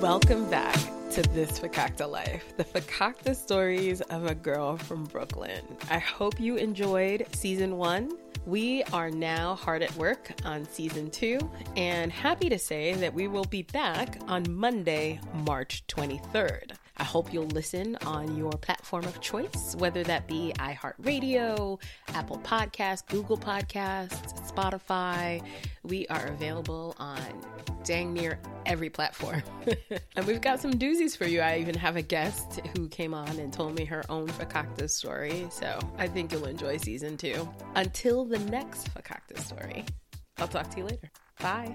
Welcome back to This Fakakta Life, the Fakakta stories of a girl from Brooklyn. I hope you enjoyed season one. We are now hard at work on season two, and happy to say that we will be back on Monday, March 23rd. I hope you'll listen on your platform of choice, whether that be iHeartRadio, Apple Podcasts, Google Podcasts, Spotify. We are available on dang near every platform. and we've got some doozies for you. I even have a guest who came on and told me her own Fakakta story. So I think you'll enjoy season two. Until the next Fakakta story, I'll talk to you later. Bye.